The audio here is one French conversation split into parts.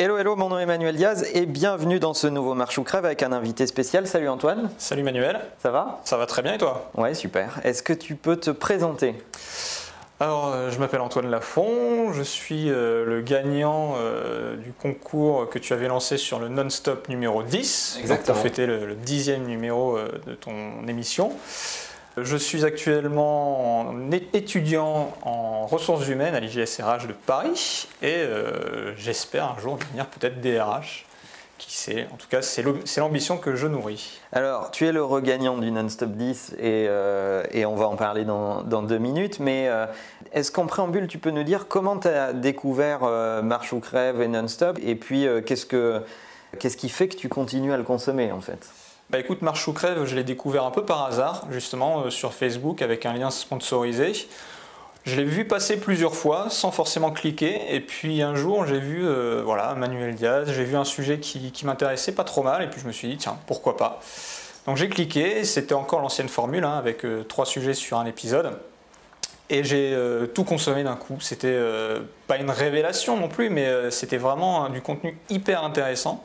Hello, hello, mon nom est Emmanuel Diaz et bienvenue dans ce nouveau Marche ou Crève avec un invité spécial. Salut Antoine. Salut Manuel. Ça va? Ça va très bien et toi? Ouais, super. Est-ce que tu peux te présenter? Alors, euh, je m'appelle Antoine Lafont, je suis euh, le gagnant euh, du concours que tu avais lancé sur le Non-Stop numéro 10. Exactement. Pour fêter le, le dixième numéro euh, de ton émission. Je suis actuellement étudiant en ressources humaines à l'IGSRH de Paris et euh, j'espère un jour devenir peut-être DRH. Qui sait? En tout cas, c'est l'ambition que je nourris. Alors, tu es le regagnant du Non-Stop 10 et, euh, et on va en parler dans, deux minutes. Mais euh, est-ce qu'en préambule, tu peux nous dire comment tu as découvert Marche ou Crève et Non-Stop? Et puis, qu'est-ce, que, qu'est-ce qui fait que tu continues à le consommer en fait? Bah écoute, Marche ou Crève, je l'ai découvert un peu par hasard, justement, euh, sur Facebook avec un lien sponsorisé. Je l'ai vu passer plusieurs fois sans forcément cliquer. Et puis un jour, j'ai vu euh, voilà, Manuel Diaz, j'ai vu un sujet qui, m'intéressait pas trop mal. Et puis je me suis dit, tiens, pourquoi pas Donc j'ai cliqué, c'était encore l'ancienne formule, hein, avec euh, trois sujets sur un épisode. Et j'ai tout consommé d'un coup. C'était pas une révélation non plus, mais c'était vraiment hein, du contenu hyper intéressant.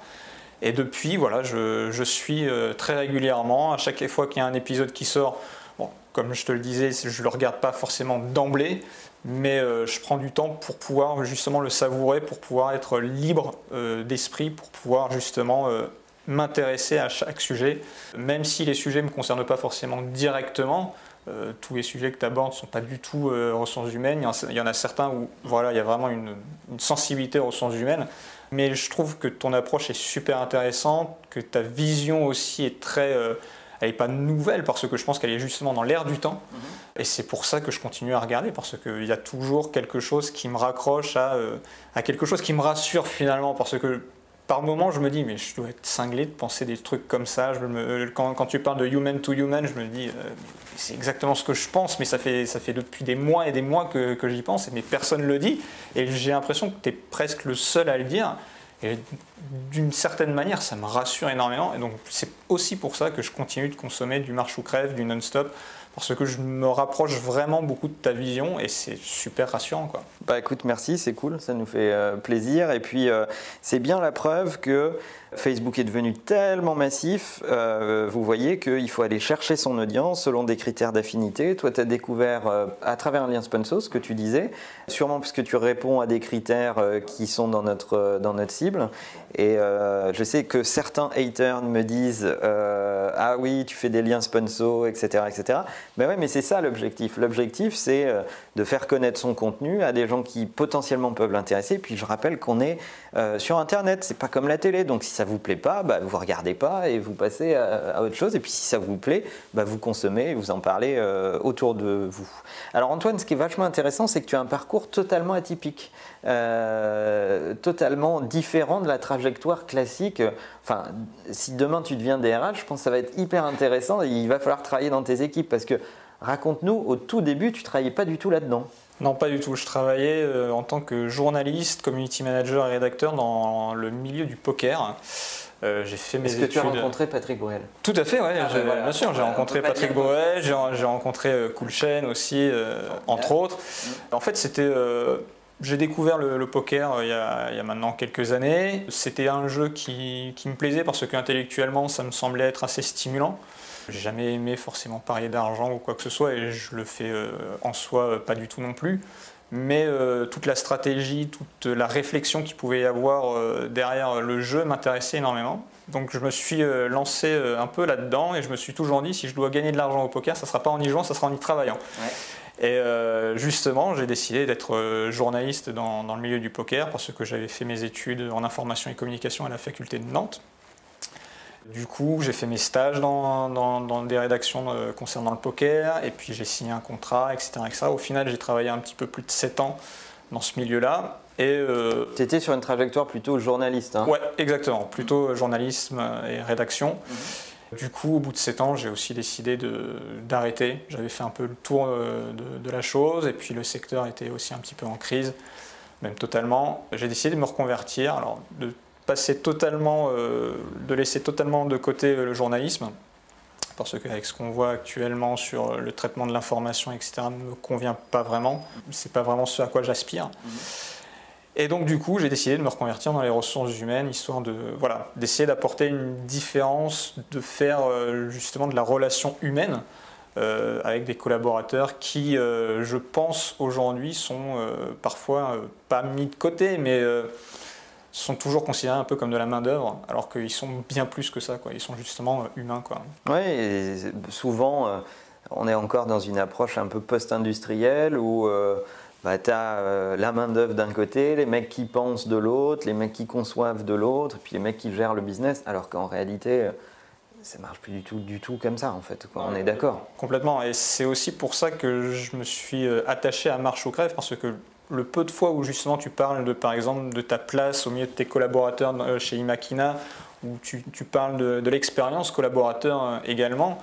Et depuis, voilà, je, suis euh, très régulièrement. À chaque fois qu'il y a un épisode qui sort, bon, comme je te le disais, je ne le regarde pas forcément d'emblée, mais euh, je prends du temps pour pouvoir justement le savourer, pour pouvoir être libre euh, d'esprit, pour pouvoir justement m'intéresser à chaque sujet, même si les sujets ne me concernent pas forcément directement. tous les sujets que tu abordes ne sont pas du tout ressources humaines. Il y, en, a certains où voilà, il y a vraiment une sensibilité aux ressources humaines. Mais je trouve que ton approche est super intéressante, que ta vision aussi est très. euh, elle n'est pas nouvelle parce que je pense qu'elle est justement dans l'air du temps. Et c'est pour ça que je continue à regarder parce qu'il y a toujours quelque chose qui me raccroche à, euh, à quelque chose qui me rassure finalement. Parce que par moments, je me dis, mais je dois être cinglé de penser des trucs comme ça. Je me, quand, quand tu parles de human to human, je me dis, euh, c'est exactement ce que je pense, mais ça fait, ça fait depuis des mois et des mois que, que j'y pense, mais personne ne le dit. Et j'ai l'impression que tu es presque le seul à le dire. Et d'une certaine manière, ça me rassure énormément. Et donc, c'est aussi pour ça que je continue de consommer du marche ou crève, du non-stop, parce que je me rapproche vraiment beaucoup de ta vision et c'est super rassurant. Quoi. Bah écoute, merci, c'est cool, ça nous fait euh, plaisir. Et puis, euh, c'est bien la preuve que Facebook est devenu tellement massif, euh, vous voyez qu'il faut aller chercher son audience selon des critères d'affinité. Toi, tu as découvert à travers un lien sponsor ce que tu disais, sûrement parce que tu réponds à des critères qui sont dans notre, dans notre cible. Et je sais que certains haters me disent Ah oui, tu fais des liens sponsor, etc. etc. Ben ouais, mais c'est ça l'objectif. L'objectif, c'est euh, de faire connaître son contenu à des gens qui potentiellement peuvent l'intéresser. Puis je rappelle qu'on est euh, sur Internet, c'est pas comme la télé. Donc si ça vous plaît pas, bah, vous regardez pas et vous passez à, autre chose. Et puis si ça vous plaît, bah, vous consommez et vous en parlez euh, autour de vous. Alors Antoine, ce qui est vachement intéressant, c'est que tu as un parcours totalement atypique, euh, totalement différent de la trajectoire classique. Enfin, si demain tu deviens DRH, je pense que ça va être hyper intéressant. Et il va falloir travailler dans tes équipes parce que raconte-nous, au tout début, tu travaillais pas du tout là-dedans. Non, pas du tout. Je travaillais euh, en tant que journaliste, community manager et rédacteur dans le milieu du poker. Euh, j'ai fait mes Est-ce que tu as rencontré Patrick Bruel? Tout à fait, ouais. Ah, ben voilà. Bien sûr, j'ai rencontré Patrick que- Boel, j'ai rencontré euh, Cool Chain aussi, entre autres. En fait, c'était. j'ai découvert le, le poker il y, a, il y a maintenant quelques années. C'était un jeu qui, qui me plaisait parce qu'intellectuellement, ça me semblait être assez stimulant. J'ai jamais aimé forcément parier d'argent ou quoi que ce soit et je le fais euh, en soi euh, pas du tout non plus. Mais euh, toute la stratégie, toute la réflexion qu'il pouvait y avoir derrière le jeu m'intéressait énormément. Donc je me suis lancé un peu là-dedans et je me suis toujours dit si je dois gagner de l'argent au poker, ça ne sera pas en y jouant, ça sera en y travaillant. Et euh, justement, j'ai décidé d'être journaliste dans, dans le milieu du poker parce que j'avais fait mes études en information et communication à la faculté de Nantes. Du coup, j'ai fait mes stages dans, dans- dans des rédactions euh, concernant le poker, et puis j'ai signé un contrat, etc., etc. Au final, j'ai travaillé un petit peu plus de 7 ans dans ce milieu-là. Et euh, Tu étais sur une trajectoire plutôt journaliste. Hein ouais, exactement, plutôt journalisme et rédaction. Du coup, au bout de 7 ans, j'ai aussi décidé d'arrêter. J'avais fait un peu le tour euh, de, de la chose, et puis le secteur était aussi un petit peu en crise, même totalement. J'ai décidé de me reconvertir, alors de passer totalement, euh, de laisser totalement de côté euh, le journalisme parce qu'avec ce qu'on voit actuellement sur le traitement de l'information, etc., ne me convient pas vraiment. C'est pas vraiment ce à quoi j'aspire. Mhm. Et donc du coup, j'ai décidé de me reconvertir dans les ressources humaines, histoire de voilà, d'essayer d'apporter une différence, de faire euh, justement de la relation humaine euh, avec des collaborateurs qui, euh, je pense, aujourd'hui sont parfois pas mis de côté, mais sont toujours considérés un peu comme de la main-d'œuvre, alors qu'ils sont bien plus que ça, quoi. ils sont justement humains. Quoi. Oui, souvent, on est encore dans une approche un peu post-industrielle où bah, tu as euh, la main-d'œuvre d'un côté, les mecs qui pensent de l'autre, les mecs qui conçoivent de l'autre, puis les mecs qui gèrent le business, alors qu'en réalité, euh, ça marche plus du tout, du tout comme ça, en fait. On est d'accord. Complètement. Et c'est aussi pour ça que je me suis euh, attaché à Marche ou Crève, parce que le peu de fois où justement tu parles de, par exemple, de ta place au milieu de tes collaborateurs chez Imakina, où tu, parles de, l'expérience collaborateur également,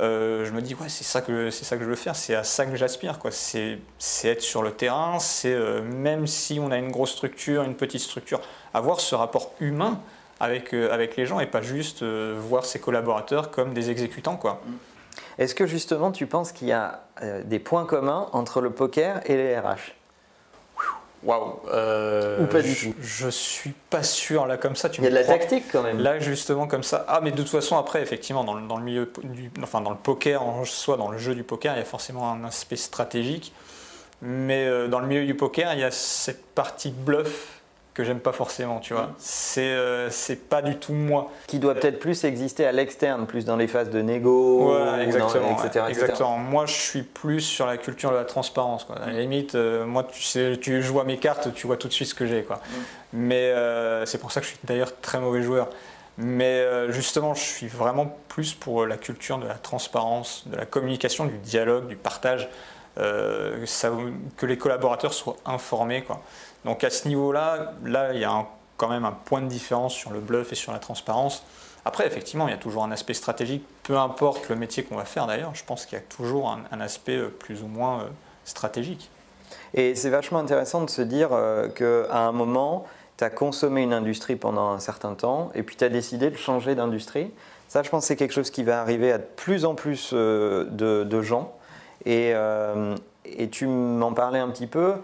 euh, je me dis ouais c'est ça que ça que je veux faire c'est à ça que j'aspire c'est être sur le terrain c'est euh, même si on a une grosse structure une petite structure avoir ce rapport humain avec euh, avec les gens et pas juste voir ses collaborateurs comme des exécutants quoi. Est-ce que justement tu penses qu'il y a des points communs entre le poker et les RH Waouh euh, Ou pas du tout Je suis pas sûr, là, comme ça. Tu Il y a de la tactique quand même. Là, justement, comme ça. Ah, mais de toute façon, après, effectivement, dans le, dans le milieu du. Enfin, dans le poker, en soi, dans le jeu du poker, il y a forcément un aspect stratégique. Mais euh, dans le milieu du poker, il y a cette partie bluff que j'aime pas forcément, tu vois. C'est euh, c'est pas du tout moi. Qui doit peut-être plus exister à l'externe, plus dans les phases de négo, exactement, etc., exactement. Moi, je suis plus sur la culture de la transparence. Quoi. À la limite, euh, moi, tu sais, tu vois mes cartes, tu vois tout de suite ce que j'ai, quoi. Mm. Mais euh, c'est pour ça que je suis d'ailleurs très mauvais joueur. Mais justement, je suis vraiment plus pour la culture de la transparence, de la communication, du dialogue, du partage, ça, que les collaborateurs soient informés, quoi. Donc à ce niveau-là, là, il y a quand même un point de différence sur le bluff et sur la transparence. Après, effectivement, il y a toujours un aspect stratégique, peu importe le métier qu'on va faire d'ailleurs, je pense qu'il y a toujours un, aspect euh, plus ou moins euh, stratégique. Et c'est vachement intéressant de se dire euh, qu'à un moment, tu as consommé une industrie pendant un certain temps et puis tu as décidé de changer d'industrie. Ça, je pense c'est quelque chose qui va arriver à de plus en plus de, gens. Et tu m'en parlais un petit peu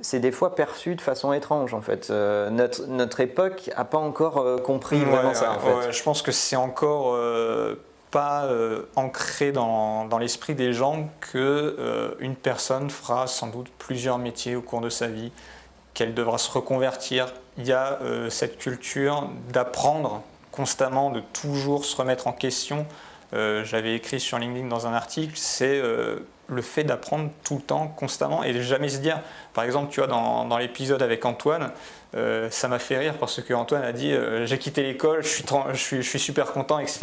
c'est des fois perçu de façon étrange en fait. Euh, notre, notre, époque n'a pas encore euh, compris vraiment ça en fait. je pense que c'est encore euh, pas ancré dans, dans l'esprit des gens que une personne fera sans doute plusieurs métiers au cours de sa vie, qu'elle devra se reconvertir. Il y a cette culture d'apprendre constamment, de toujours se remettre en question. J'avais écrit sur LinkedIn dans un article, c'est le fait d'apprendre tout le temps, constamment, et de jamais se dire, par exemple, tu vois, dans, l'épisode avec Antoine, euh, ça m'a fait rire parce que Antoine a dit euh, j'ai quitté l'école, je suis, je, suis, super content, etc.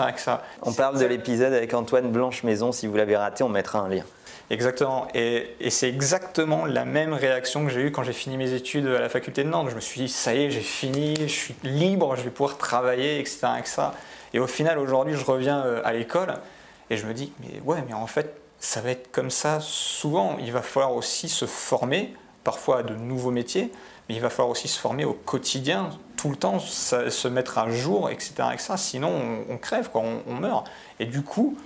On parle de l'épisode avec Antoine Blanche Maison, si vous l'avez raté, on mettra un lien. Exactement, et, c'est exactement la même réaction que j'ai eue quand j'ai fini mes études à la faculté de Nantes. Je me suis dit ça y est, j'ai fini, je suis libre, je vais pouvoir travailler, etc. etc. Et au final, aujourd'hui, je reviens euh, à l'école et je me dis mais ouais, mais en fait, ça va être comme ça souvent. Il va falloir aussi se former, parfois à de nouveaux métiers, mais il va falloir aussi se former au quotidien, tout le temps, se mettre à jour, etc. Sinon, on, crève, quoi, on, meurt. Et du coup,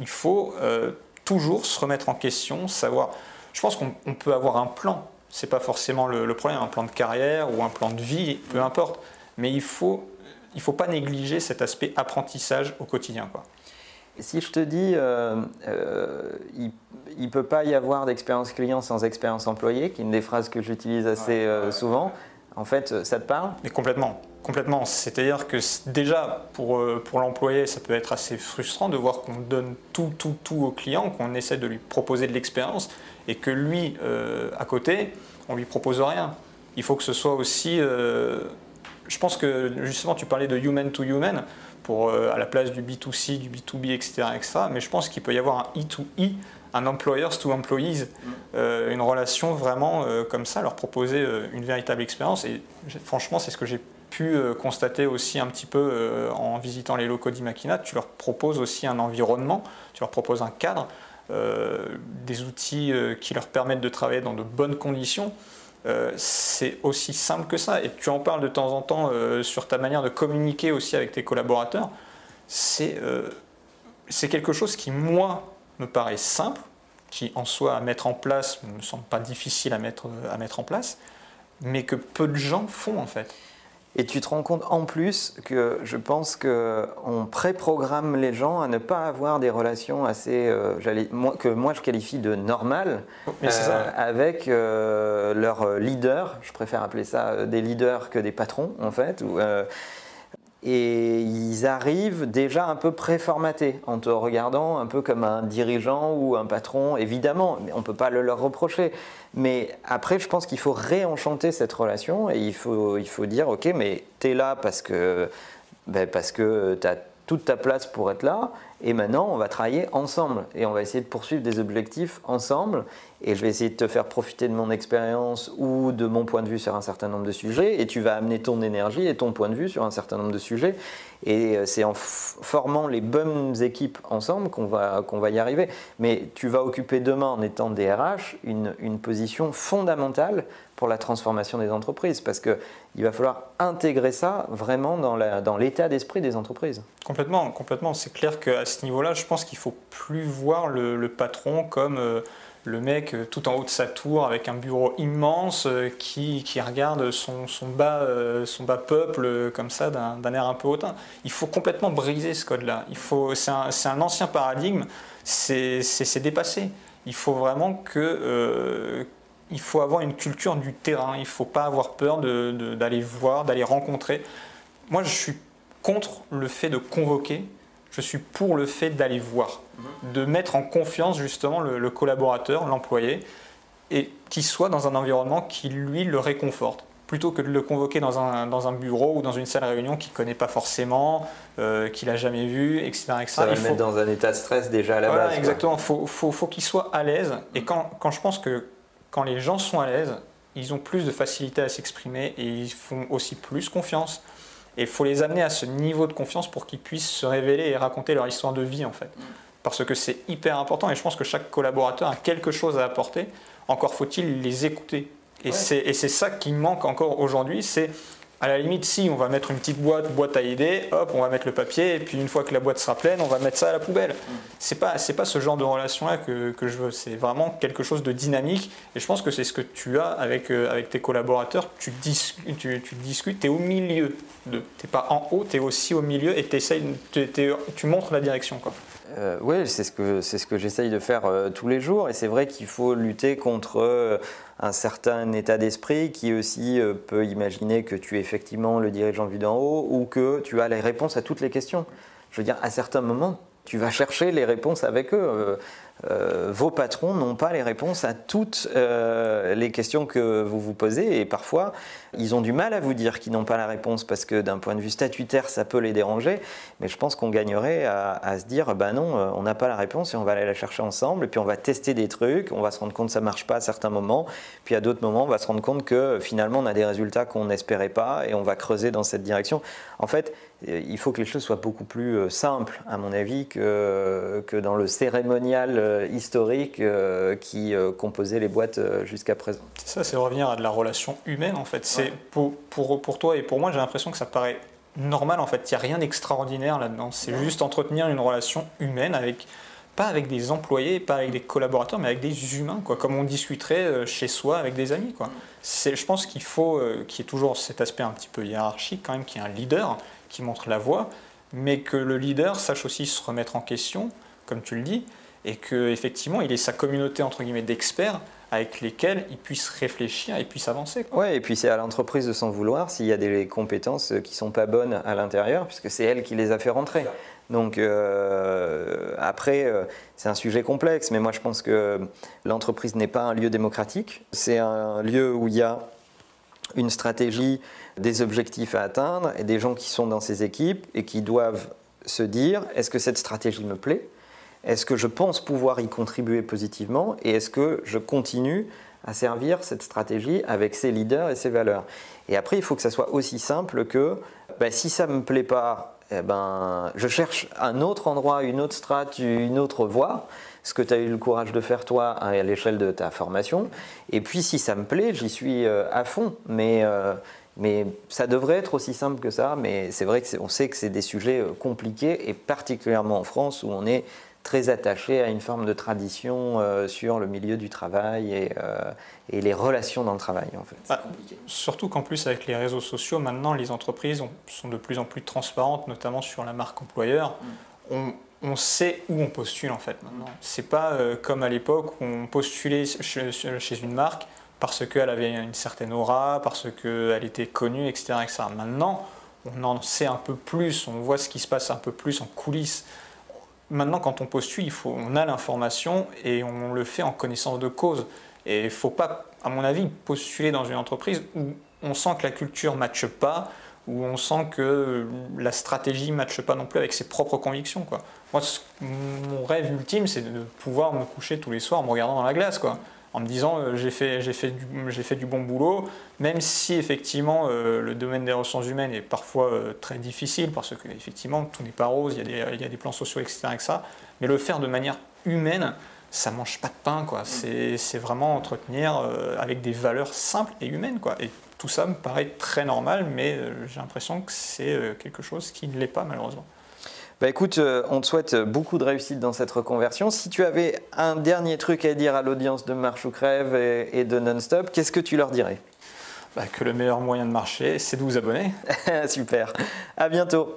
il faut euh, toujours se remettre en question, savoir. Je pense qu'on peut avoir un plan. C'est pas forcément le, problème, un plan de carrière ou un plan de vie, peu importe. Mais il faut, il faut pas négliger cet aspect apprentissage au quotidien, quoi. Si je te dis, euh, euh, il ne peut pas y avoir d'expérience client sans expérience employé, qui est une des phrases que j'utilise assez euh, souvent, en fait, ça te parle? Mais complètement, complètement. C'est-à-dire que déjà, pour, pour l'employé, ça peut être assez frustrant de voir qu'on donne tout, tout, tout au client, qu'on essaie de lui proposer de l'expérience, et que lui, à côté, on lui propose rien. Il faut que ce soit aussi... je pense que justement, tu parlais de human to human pour, euh, à la place du B2C, du B2B, etc. etc. mais je pense qu'il peut y avoir un E2E, un employers to employees, euh, une relation vraiment euh, comme ça, leur proposer une véritable expérience. Et franchement, c'est ce que j'ai pu constater aussi un petit peu en visitant les locaux d'Imakina. Tu leur proposes aussi un environnement, tu leur proposes un cadre, des outils qui leur permettent de travailler dans de bonnes conditions. Euh, c'est aussi simple que ça. Et tu en parles de temps en temps euh, sur ta manière de communiquer aussi avec tes collaborateurs. C'est euh, c'est quelque chose qui, moi, me paraît simple, qui en soi à mettre en place ne me semble pas difficile à mettre, à mettre en place, mais que peu de gens font en fait. Et tu te rends compte en plus que je pense qu'on préprogramme les gens à ne pas avoir des relations assez, euh, que moi je qualifie de normales, euh, avec euh, leurs leaders. Je préfère appeler ça des leaders que des patrons en fait et ils arrivent déjà un peu préformatés en te regardant un peu comme un dirigeant ou un patron, évidemment, mais on ne peut pas le leur reprocher. Mais après, je pense qu'il faut réenchanter cette relation et il faut, il faut dire, ok, mais tu es là parce que, ben parce que tu as toute ta place pour être là. Et maintenant, on va travailler ensemble et on va essayer de poursuivre des objectifs ensemble. Et je vais essayer de te faire profiter de mon expérience ou de mon point de vue sur un certain nombre de sujets. Et tu vas amener ton énergie et ton point de vue sur un certain nombre de sujets. Et euh, c'est en formant les bonnes équipes ensemble qu'on va, qu'on va y arriver. Mais tu vas occuper demain, en étant DRH, une, une position fondamentale pour la transformation des entreprises, parce qu'il va falloir intégrer ça vraiment dans l'état d'esprit des entreprises. Complètement, complètement. C'est clair qu'à ce niveau-là, je pense qu'il faut plus voir le, patron comme euh, le mec euh, tout en haut de sa tour avec un bureau immense euh, qui, qui, regarde son, son bas, son bas peuple comme ça d'un air un peu hautain. Il faut complètement briser ce code-là. C'est un, un, ancien paradigme, c'est dépassé. Il faut vraiment que, il faut avoir une culture du terrain, il ne faut pas avoir peur d'aller voir, d'aller rencontrer. Moi, je suis contre le fait de convoquer, je suis pour le fait d'aller voir, mhm. de mettre en confiance justement le, collaborateur, l'employé, et qu'il soit dans un environnement qui lui le réconforte plutôt que de le convoquer dans un, dans un bureau ou dans une salle de réunion qu'il ne connaît pas forcément, euh, qu'il n'a jamais vu, etc. Ça va le mettre dans un état de stress déjà à la base. Exactement, il faut, faut, faut qu'il soit à l'aise. Et quand, quand, je pense que quand les gens sont à l'aise, ils ont plus de facilité à s'exprimer et ils font aussi plus confiance. Et il faut les amener à ce niveau de confiance pour qu'ils puissent se révéler et raconter leur histoire de vie en fait. Parce que c'est hyper important et je pense que chaque collaborateur a quelque chose à apporter. Encore faut-il les écouter. Et c'est ça qui manque encore aujourd'hui, c'est à la limite, si on va mettre une petite boîte, boîte à idées, hop, on va mettre le papier, et puis une fois que la boîte sera pleine, on va mettre ça à la poubelle. C'est pas, c'est pas ce genre de relation-là que, que, je veux. C'est vraiment quelque chose de dynamique, et je pense que c'est ce que tu as avec, euh, avec tes collaborateurs. Tu, dis, tu, discutes, tu es au milieu de. Tu pas en haut, tu es aussi au milieu, et tu montres la direction. Quoi. Euh, oui, c'est ce que, c'est ce que j'essaye de faire euh, tous les jours, et c'est vrai qu'il faut lutter contre un certain état d'esprit qui aussi euh, peut imaginer que tu es effectivement le dirigeant vu d'en haut ou que tu as les réponses à toutes les questions. Je veux dire, à certains moments, tu vas chercher les réponses avec eux. Euh, vos patrons n'ont pas les réponses à toutes euh, les questions que vous vous posez et parfois ils ont du mal à vous dire qu'ils n'ont pas la réponse parce que d'un point de vue statutaire ça peut les déranger. Mais je pense qu'on gagnerait à, se dire ben non euh, on n'a pas la réponse et on va aller la chercher ensemble. Et puis on va tester des trucs on va se rendre compte que ça marche pas à certains moments. Puis à d'autres moments on va se rendre compte que finalement on a des résultats qu'on n'espérait pas et on va creuser dans cette direction. En fait il faut que les choses soient beaucoup plus simples à mon avis que, que dans le cérémonial historique euh, qui euh, composait les boîtes jusqu'à présent. Ça, c'est revenir à de la relation humaine en fait. C'est pour, pour, pour, toi et pour moi, j'ai l'impression que ça paraît normal en fait. Il n'y a rien d'extraordinaire là-dedans. C'est juste entretenir une relation humaine avec pas avec des employés, pas avec des collaborateurs, mais avec des humains, quoi, comme on discuterait chez soi avec des amis. Quoi. Je pense qu'il faut qu'il y ait toujours cet aspect un petit peu hiérarchique, quand même, qu'il y ait un leader qui montre la voie, mais que le leader sache aussi se remettre en question, comme tu le dis, et qu'effectivement, il ait sa communauté entre guillemets d'experts avec lesquels il puisse réfléchir et puisse avancer. Oui, et puis c'est à l'entreprise de s'en vouloir s'il y a des compétences qui sont pas bonnes à l'intérieur, puisque c'est elle qui les a fait rentrer. Donc euh, après, euh, c'est un sujet complexe, mais moi je pense que l'entreprise n'est pas un lieu démocratique, c'est un lieu où il y a une stratégie, des objectifs à atteindre et des gens qui sont dans ces équipes et qui doivent se dire est-ce que cette stratégie me plaît? Est-ce que je pense pouvoir y contribuer positivement et est-ce que je continue à servir cette stratégie avec ses leaders et ses valeurs? Et après, il faut que ça soit aussi simple que ben, si ça ne me plaît pas, eh ben, je cherche un autre endroit, une autre strate, une autre voie, ce que tu as eu le courage de faire toi à l'échelle de ta formation. Et puis si ça me plaît, j'y suis euh, à fond. Mais euh, Mais ça devrait être aussi simple que ça, mais c'est vrai qu'on sait que c'est des sujets euh, compliqués, et particulièrement en France où on est très attaché à une forme de tradition euh, sur le milieu du travail et, euh, et, les relations dans le travail. En fait. Bah, surtout qu'en plus avec les réseaux sociaux, maintenant les entreprises sont de plus en plus transparentes, notamment sur la marque employeur. Mm. On, on, sait où on postule en fait maintenant. C'est pas comme à l'époque où on postulait chez, chez une marque parce qu'elle avait une certaine aura, parce qu'elle était connue, etc., Maintenant, on en sait un peu plus, on voit ce qui se passe un peu plus en coulisses. Maintenant, quand on postule, il faut, on a l'information et on le fait en connaissance de cause. Et il ne faut pas, à mon avis, postuler dans une entreprise où on sent que la culture ne matche pas, où on sent que la stratégie ne matche pas non plus avec ses propres convictions. Moi, mon rêve ultime, c'est de pouvoir me coucher tous les soirs en me regardant dans la glace. Quoi en me disant euh, j'ai fait, fait, du, fait du bon boulot, même si effectivement euh, le domaine des ressources humaines est parfois euh, très difficile, parce que effectivement tout n'est pas rose, il y, a des, il y, a des, plans sociaux, etc., ça, mais le faire de manière humaine, ça mange pas de pain, quoi. C'est vraiment entretenir avec des valeurs simples et humaines, quoi. Et tout ça me paraît très normal, mais j'ai l'impression que c'est quelque chose qui ne l'est pas, malheureusement. Bah écoute, euh, on te souhaite beaucoup de réussite dans cette reconversion. Si tu avais un dernier truc à dire à l'audience de Marche ou Crève et, de Non-Stop, qu'est-ce que tu leur dirais? Bah, Que le meilleur moyen de marcher, c'est de vous abonner. Super. À bientôt.